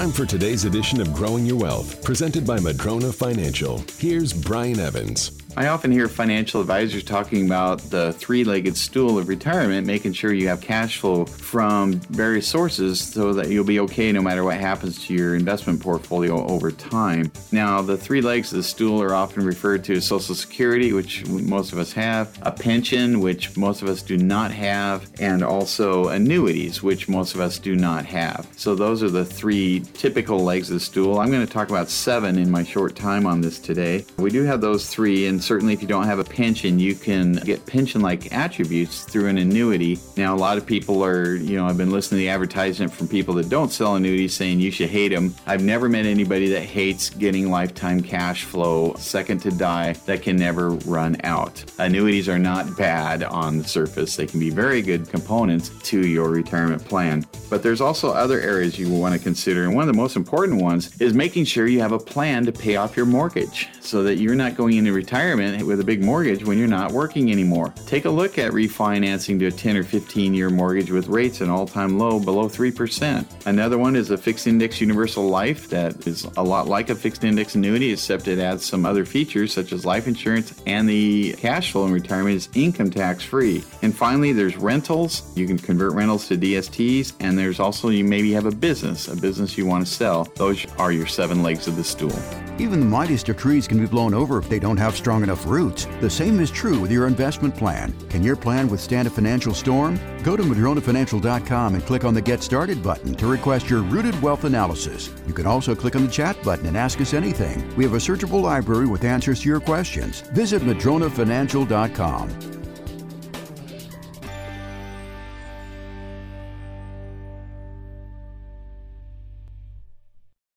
Time for today's edition of Growing Your Wealth, presented by Madrona Financial. Here's Brian Evans. I often hear financial advisors talking about the three legged stool of retirement, making sure you have cash flow from various sources so that you'll be okay no matter what happens to your investment portfolio over time. Now, the three legs of the stool are often referred to as Social Security, which most of us have, a pension, which most of us do not have, and also annuities, which most of us do not have. So, those are the three typical legs of the stool. I'm going to talk about seven in my short time on this today. We do have those three, certainly if you don't have a pension, you can get pension like attributes through an annuity. Now, a lot of people are, you know, I've been listening to the advertisement from people that don't sell annuities saying you should hate them. I've never met anybody that hates getting lifetime cash flow, second to die, that can never run out. Annuities are not bad on the surface, they can be very good components to your retirement plan. But there's also other areas you will want to consider, and one of the most important ones is making sure you have a plan to pay off your mortgage so that you're not going into retirement retirement with a big mortgage when you're not working anymore. Take a look at refinancing to a 10 or 15 year mortgage with rates an all time low below 3%. Another one is a fixed index universal life that is a lot like a fixed index annuity, except it adds some other features such as life insurance and the cash flow in retirement is income tax free. And finally, there's rentals. You can convert rentals to DSTs, and there's also you maybe have a business, a business you want to sell. Those are your seven legs of the stool. Even the mightiest of trees can be blown over if they don't have strong enough roots, the same is true with your investment plan. Can your plan withstand a financial storm? Go to MadronaFinancial.com and click on the Get Started button to request your rooted wealth analysis. You can also click on the chat button and ask us anything. We have a searchable library with answers to your questions. Visit MadronaFinancial.com.